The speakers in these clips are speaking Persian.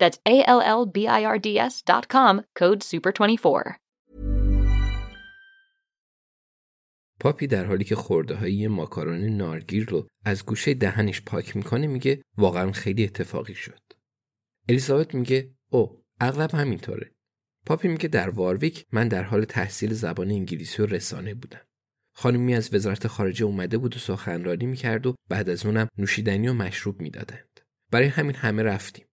That's A L L B I R D S dot com, code SUPER24. پاپی در حالی که خورده های ماکارون نارگیر رو از گوشه دهنش پاک می‌کنه میگه واقعا خیلی اتفاقی شد. الیزابت میگه او اغلب همینطوره. پاپی میگه در وارویک من در حال تحصیل زبان انگلیسی و رسانه بودم. خانمی از وزارت خارجه اومده بود و سخنرانی می‌کرد و بعد از اونم نوشیدنی و مشروب می‌دادند. برای همین همه رفتیم.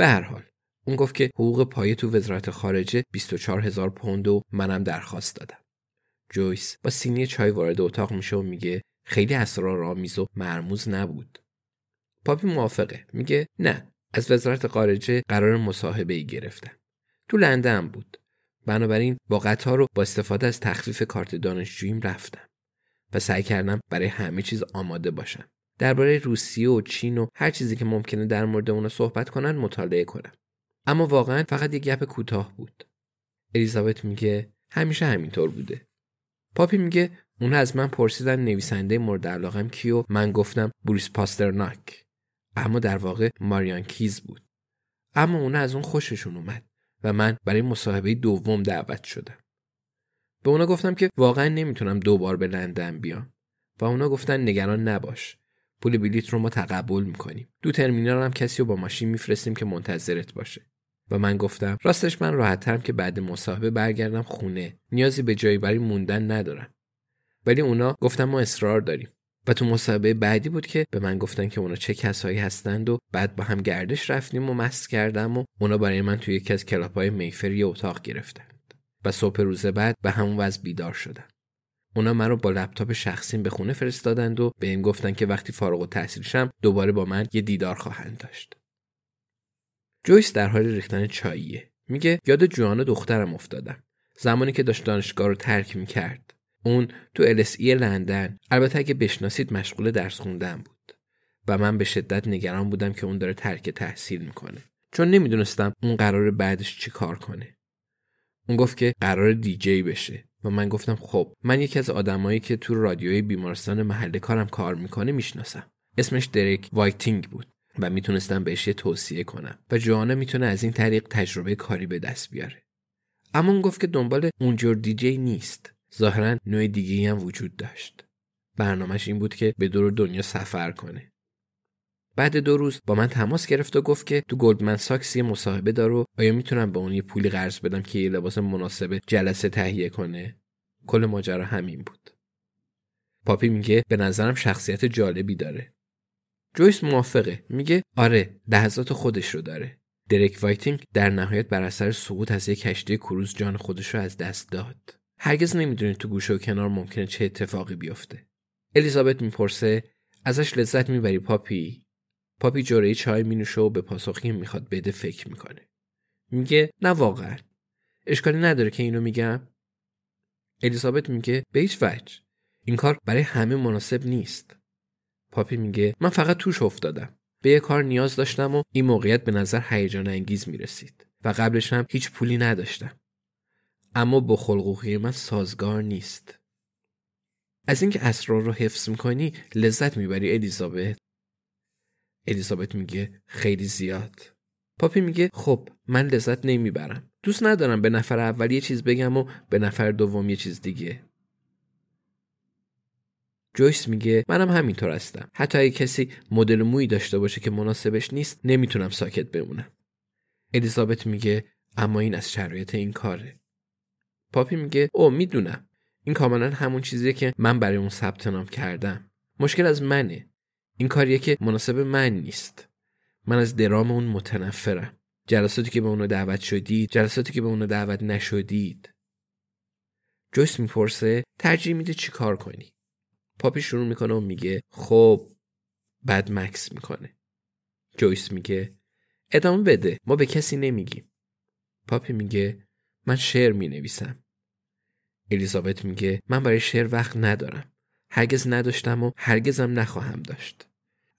به هر حال اون گفت که حقوق پایه تو وزارت خارجه 24 هزار پوند و منم درخواست دادم. جویس با سینی چای وارد اتاق میشه و میگه خیلی اسرارآمیز و مرموز نبود. پاپی موافقه میگه نه از وزارت خارجه قرار مصاحبه ای گرفتم. تو لندن بود. بنابراین با قطار و با استفاده از تخفیف کارت دانشجوییم رفتم و سعی کردم برای همه چیز آماده باشم. درباره روسیه و چین و هر چیزی که ممکنه در مورد اونا صحبت کنن مطالعه کنم. اما واقعا فقط یک گپ کوتاه بود. الیزابت میگه همیشه همینطور بوده. پاپی میگه اون از من پرسیدن نویسنده مورد علاقم کیو من گفتم بوریس پاسترناک. اما در واقع ماریان کیز بود. اما اونا از اون خوششون اومد و من برای مصاحبه دوم دعوت شدم. به اونا گفتم که واقعا نمی‌تونم دوبار به لندن بیام و اونا گفتن نگران نباش. پول بلیت رو ما تقبل می‌کنیم. دو ترمینال هم کسی رو با ماشین میفرستیم که منتظرت باشه. و من گفتم راستش من راحتترم که بعد مصاحبه برگردم خونه. نیازی به جایی برای موندن ندارم. ولی اونا گفتم ما اصرار داریم. و تو مصاحبه بعدی بود که به من گفتن که اونا چه کسایی هستند و بعد با هم گردش رفتیم و مست کردم و اونا برای من توی یکی از کلاپای میفر یه اتاق گرفتند. و صبح روز بعد به همون وضع بیدار شدم. اونا من رو با لپتاپ شخصیم به خونه فرستادند و به این گفتن که وقتی فارغ التحصیل شم دوباره با من یه دیدار خواهند داشت. جویس در حال ریختن چاییه. میگه یاد جوانا دخترم افتادم. زمانی که داشت دانشگاه رو ترک می‌کرد. اون تو LSE لندن البته اگه بشناسید مشغول درس خوندن بود. و من به شدت نگران بودم که اون داره ترک تحصیل می‌کنه. چون نمی‌دونستم اون قرار بعدش چی کار کنه. اون گفت که قرار دیجی بشه و من گفتم خب من یکی از آدمایی که تو رادیوی بیمارستان محل کارم کار می‌کنه می‌شناسم. اسمش دریک وایتینگ بود و می‌تونستم بهش یه توصیه کنم و جوانا می‌تونه از این طریق تجربه کاری به دست بیاره. اما اون گفت که دنبال اونجور دیجی نیست. ظاهرا نوع دیگه هم وجود داشت. برنامهش این بود که به دور دنیا سفر کنه. بعد دو روز با من تماس گرفت و گفت که تو گلدمن ساکس یه مصاحبه داره و آیا می‌تونم به اون یه پولی قرض بدم که یه لباس مناسب جلسه تهیه کنه؟ کل ماجرا همین بود. پاپی میگه به نظرم شخصیت جالبی داره. جویس موافقه. میگه آره لحظات خودش رو داره. درک وایتینگ در نهایت بر اثر سقوط از یک کشتی کروز جان خودش رو از دست داد. هرگز نمی‌دونید تو گوشه و کنار ممکنه چه اتفاقی بیفته. الیزابت می‌پرسه ازش لذت می‌بری پاپی؟ پاپی جوره چای مینوشه و به پاسخی می‌خواد بده فکر می‌کنه. میگه نه واقعا. اشکالی نداره که اینو میگم. الیزابت میگه به هیچ وجه. این کار برای همه مناسب نیست. پاپی میگه من فقط توش افتادم. به یه کار نیاز داشتم و این موقعیت به نظر هیجان انگیز می‌رسید و قبلش هم هیچ پولی نداشتم. اما با خلقوقی من سازگار نیست. از اینکه اسرار رو حفظ می‌کنی لذت می‌بری الیزابت الیزابت میگه خیلی زیاد. پاپی میگه خب من لذت نمی‌برم. دوست ندارم به نفر اول یه چیز بگم و به نفر دوم یه چیز دیگه. جویس میگه منم همینطور هستم. حتی اگه کسی مدل مویی داشته باشه که مناسبش نیست نمی‌تونم ساکت بمونم. الیزابت میگه اما این از شرایط این کاره. پاپی میگه او می‌دونم. این کاملا همون چیزیه که من برای اون ثبت نام کردم. مشکل از منه. این کاریه که مناسب من نیست. من از درام اون متنفرم. جلساتی که به اونو دعوت شدید جلساتی که به اونو دعوت نشدید. جویس می‌پرسه ترجیح میده چی کار کنی؟ پاپی شروع می‌کنه و میگه خب بعد مکس می‌کنه. جویس میگه ادامه بده ما به کسی نمیگیم. پاپی میگه من شعر می‌نویسم. الیزابت میگه من برای شعر وقت ندارم. هرگز نداشتم و هرگزم نخواهم داشت.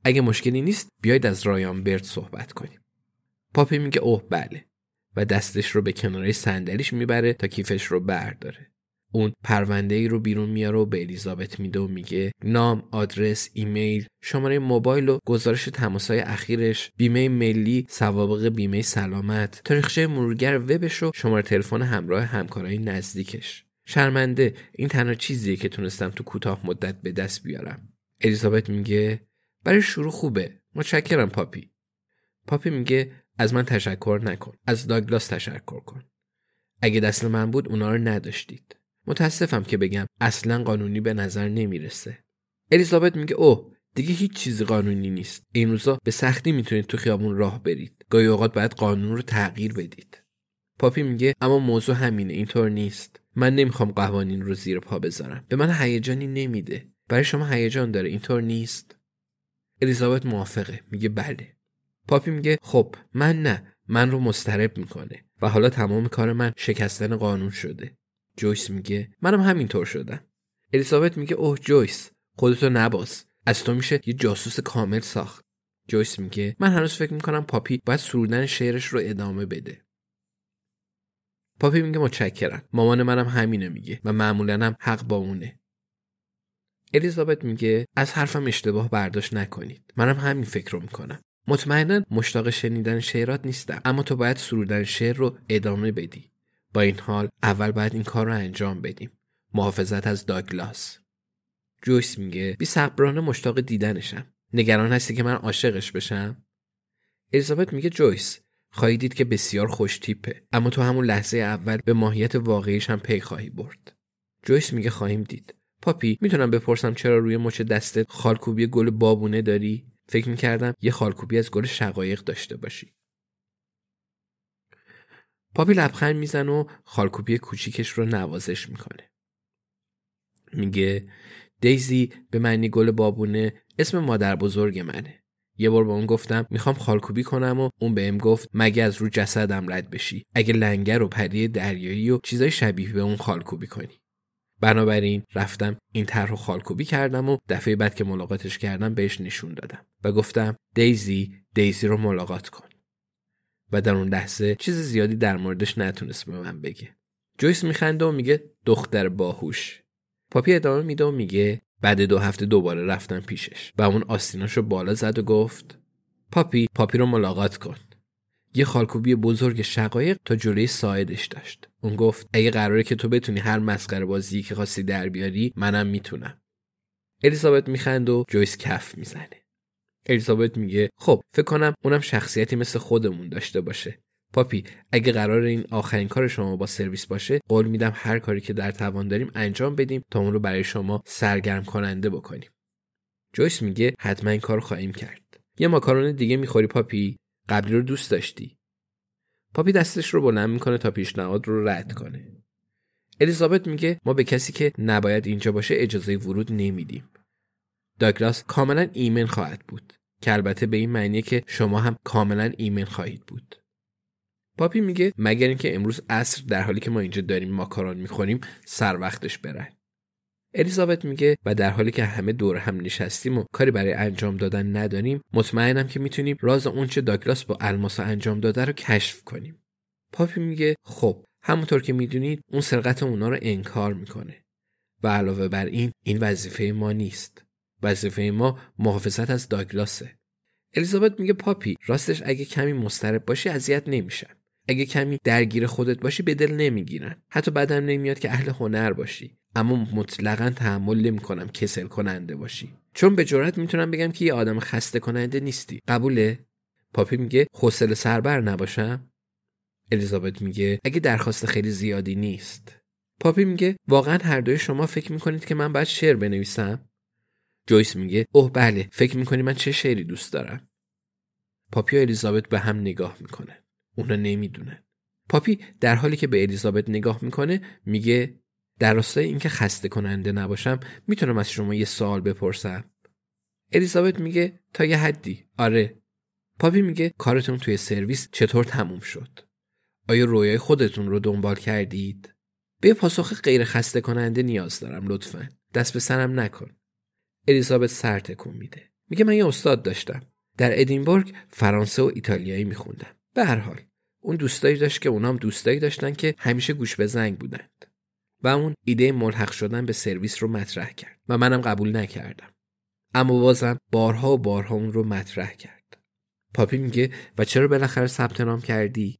اگه مشکلی نیست بیاید از رایان برد صحبت کنیم پاپی میگه اوه بله و دستش رو به کناره صندلیش می‌بره تا کیفش رو برداره اون پرونده ای رو بیرون میاره و به الیزابت میده و میگه نام، آدرس، ایمیل، شماره موبایل و گزارش تماسهای اخیرش، بیمه ملی، سوابق بیمه سلامت، تاریخچه مرورگر وبش و شماره تلفن همراه همکارای نزدیکش. شرمنده این تنها چیزیه که تونستم تو کوتاه مدت به دست بیارم. الیزابت میگه برای شروع خوبه. متشکرم پاپی. پاپی میگه از من تشکر نکن. از داگلاس تشکر کن. اگه دست من بود اونا رو نداشتید. متاسفم که بگم اصلا قانونی به نظر نمی‌رسه الیزابت میگه اوه دیگه هیچ چیزی قانونی نیست این روزا به سختی می‌تونید تو خیابون راه برید گاهی اوقات باید قانون رو تغییر بدید پاپی میگه اما موضوع همینه اینطور نیست من نمی‌خوام قوانین رو زیر پا بذارم به من هیجانی نمیده برای شما هیجان داره اینطور نیست الیزابت موافقه. میگه بله. پاپی میگه خب من نه. من رو مسترب می‌کنه. و حالا تمام کار من شکستن قانون شده. جویس میگه منم همینطور شدم. الیزابت میگه اوه جویس خودتو نباز. از تو میشه یه جاسوس کامل ساخت. جویس میگه من هنوز فکر می‌کنم پاپی باید سرودن شعرش رو ادامه بده. پاپی میگه متشکرم. مامان منم همینه میگه و معمولا هم حق با اونه. الیزابت میگه از حرفم اشتباه برداشت نکنید. منم همین فکر رو می‌کنم. مطمئنا مشتاق شنیدن شعرات نیستم. اما تو باید سرودن شعر رو ادامه بدی. با این حال اول باید این کار رو انجام بدیم. محافظت از داگلاس. جویس میگه بی صبرانه مشتاق دیدنشم. نگران هستی که من عاشقش بشم؟ الیزابت میگه جویس خواهی دید که بسیار خوش تیپه. اما تو همون لحظه اول به ماهیت واقعیش هم پی خواهی برد. جویس میگه خواهیم دید. پاپی می‌تونم بپرسم چرا روی مچ دستت خالکوبی گل بابونه داری؟ فکر می‌کردم یه خالکوبی از گل شقایق داشته باشی. پاپی لبخند میزنه و خالکوبی کوچیکش رو نوازش می‌کنه. میگه دیزی به معنی گل بابونه اسم مادر بزرگ منه. یه بار با اون گفتم می‌خوام خالکوبی کنم و اون بهم گفت مگه از رو جسدم رد بشی؟ اگه لنگر و پری دریایی و چیزای شبیه به اون خالکوبی کنی. بنابراین رفتم این طرح خالکوبی کردم و دفعه بعد که ملاقاتش کردم بهش نشون دادم و گفتم دیزی دیزی رو ملاقات کن. و در اون لحظه چیز زیادی در موردش نتونست به من بگه. جویس میخنده و میگه دختر باهوش. پاپی ادامه میده و میگه بعد دو هفته دوباره رفتم پیشش. و اون آستیناشو بالا زد و گفت پاپی پاپی رو ملاقات کن. یه خالکوبی بزرگ شقایق تا جلوی ساعدش داشت. اون گفت اگه قراره که تو بتونی هر مسخره بازی که خواستی در بیاری منم می‌تونم. الیزابت میخند و جویس کف می‌زنه. الیزابت میگه خب فکر کنم اونم شخصیتی مثل خودمون داشته باشه. پاپی اگه قراره این آخرین کار شما با سرویس باشه قول میدم هر کاری که در توان داریم انجام بدیم تا اون رو برای شما سرگرم کننده بکنیم. جویس میگه حتما این کار خواهیم کرد. یه ماکارون دیگه می‌خوری پاپی؟ قبلی رو دوست داشتی. پاپی دستش رو بلند می‌کنه تا پیشنهاد رو رد کنه. الیزابت میگه ما به کسی که نباید اینجا باشه اجازه ورود نمیدیم. داگلاس کاملا ایمن خواهد بود که البته به این معنیه که شما هم کاملا ایمن خواهید بود. پاپی میگه مگر اینکه امروز عصر در حالی که ما اینجا داریم ماکارون می‌خوریم سر وقتش برن. الیزابت میگه و در حالی که همه دور هم نشستیم و کاری برای انجام دادن نداریم مطمئنم که می‌تونیم راز اونچه داگلاس با الماسا انجام داده رو کشف کنیم. پاپی میگه خب همونطور که می‌دونید اون سرقت اونا رو انکار می‌کنه. و علاوه بر این این وظیفه ما نیست. وظیفه ما محافظت از داگلاسه. الیزابت میگه پاپی راستش اگه کمی مسترب باشی اذیت نمیشن. اگه کمی درگیر خودت باشی به دل نمی‌گیرن. حتی بدم نمیاد که اهل هنر باشی. اما مطلقا تحمل نمی‌کنم کسل کننده باشی. چون به جرات می‌تونم بگم که یه آدم خسته کننده نیستی. قبوله. پاپی میگه حوصله سربر نباشم. الیزابت میگه اگه درخواست خیلی زیادی نیست. پاپی میگه واقعا هر دوی شما فکر می‌کنید که من باید شعر بنویسم؟ جویس میگه اوه بله فکر می‌کنی من چه شعری دوست دارم؟ پاپی و الیزابت به هم نگاه می‌کنن. اونا نمی‌دونن. پاپی در حالی که به الیزابت نگاه می‌کنه میگه در راستای اینکه خسته کننده نباشم می‌تونم از شما یه سوال بپرسم. الیزابت میگه تا یه حدی. آره. پاپی میگه کارتون توی سرویس چطور تموم شد؟ آیا رویای خودتون رو دنبال کردید؟ به پاسخ غیر خسته کننده نیاز دارم لطفا. دست به سرم نکن. الیزابت سر تکون میده. میگه من یه استاد داشتم. در ادینبورگ فرانسه و ایتالیایی میخوندم. به هر حال اون دوستایی داشت که اونام دوستایی داشتن که همیشه گوش به زنگ بودند. و اون ایده ملحق شدن به سرویس رو مطرح کرد و منم قبول نکردم. اما بازم بارها و بارها اون رو مطرح کرد. پاپی میگه و چرا بالاخره ثبت نام کردی؟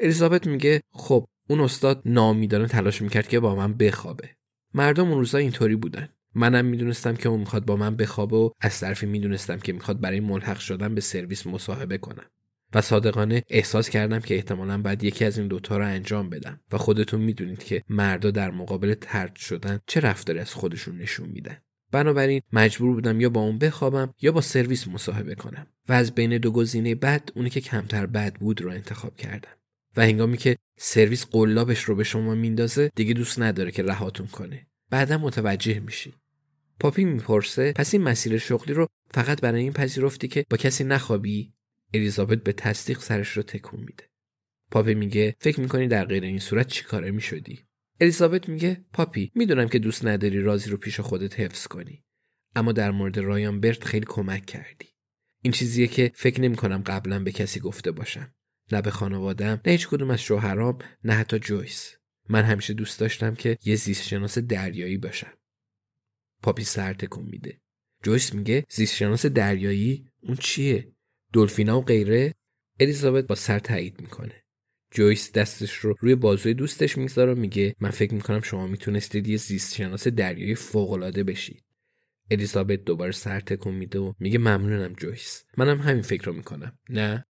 الیزابت میگه خب اون استاد نامیدانه تلاش می‌کرد که با من بخوابه. مردم اون روزا اینطوری بودن. منم می‌دونستم که اون می‌خواد با من بخوابه و از طرفی می‌دونستم که می‌خواد برای ملحق شدن به سرویس مصاحبه کنم. و صادقانه احساس کردم که احتمالا باید یکی از این دوتا رو انجام بدم و خودتون می‌دونید که مردا در مقابل ترد شدن چه رفتاری از خودشون نشون میدن. بنابراین مجبور بودم یا با اون بخوابم یا با سرویس مصاحبه کنم و از بین دو گزینه بد اونی که کمتر بد بود رو انتخاب کردم. و هنگامی که سرویس قلابش رو به شما میندازه دیگه دوست نداره که رهاتون کنه. بعدا متوجه میشی. پاپی می‌پرسه پس این مسیر شغلی رو فقط برای این پذیرفتی که با کسی نخوابی؟ الیزابت به تصدیق سرش رو تکون میده. پاپی میگه فکر می‌کنی در غیر این صورت چی کاره می‌شدی؟ الیزابت میگه پاپی می‌دونم که دوست نداری رازی رو پیش خودت حفظ کنی اما در مورد رایان برت خیلی کمک کردی. این چیزیه که فکر نمی‌کنم قبلا به کسی گفته باشم. نه به خانوادم نه هیچ کدوم از شوهرام نه حتی جویس. من همیشه دوست داشتم که یه زیست شناس دریایی باشم. پاپی سر تکون میده. جویس میگه زیست شناس دریایی؟ اون چیه؟ دلفینا و غیره الیزابت با سر تایید می‌کنه. جویس دستش رو روی بازوی دوستش می‌گذاره و میگه من فکر می‌کنم شما می‌تونستید یه زیست شناس دریایی فوقالعاده بشید. الیزابت دوباره سر تکون میده و میگه ممنونم جویس. منم همین فکر رو می‌کنم. نه؟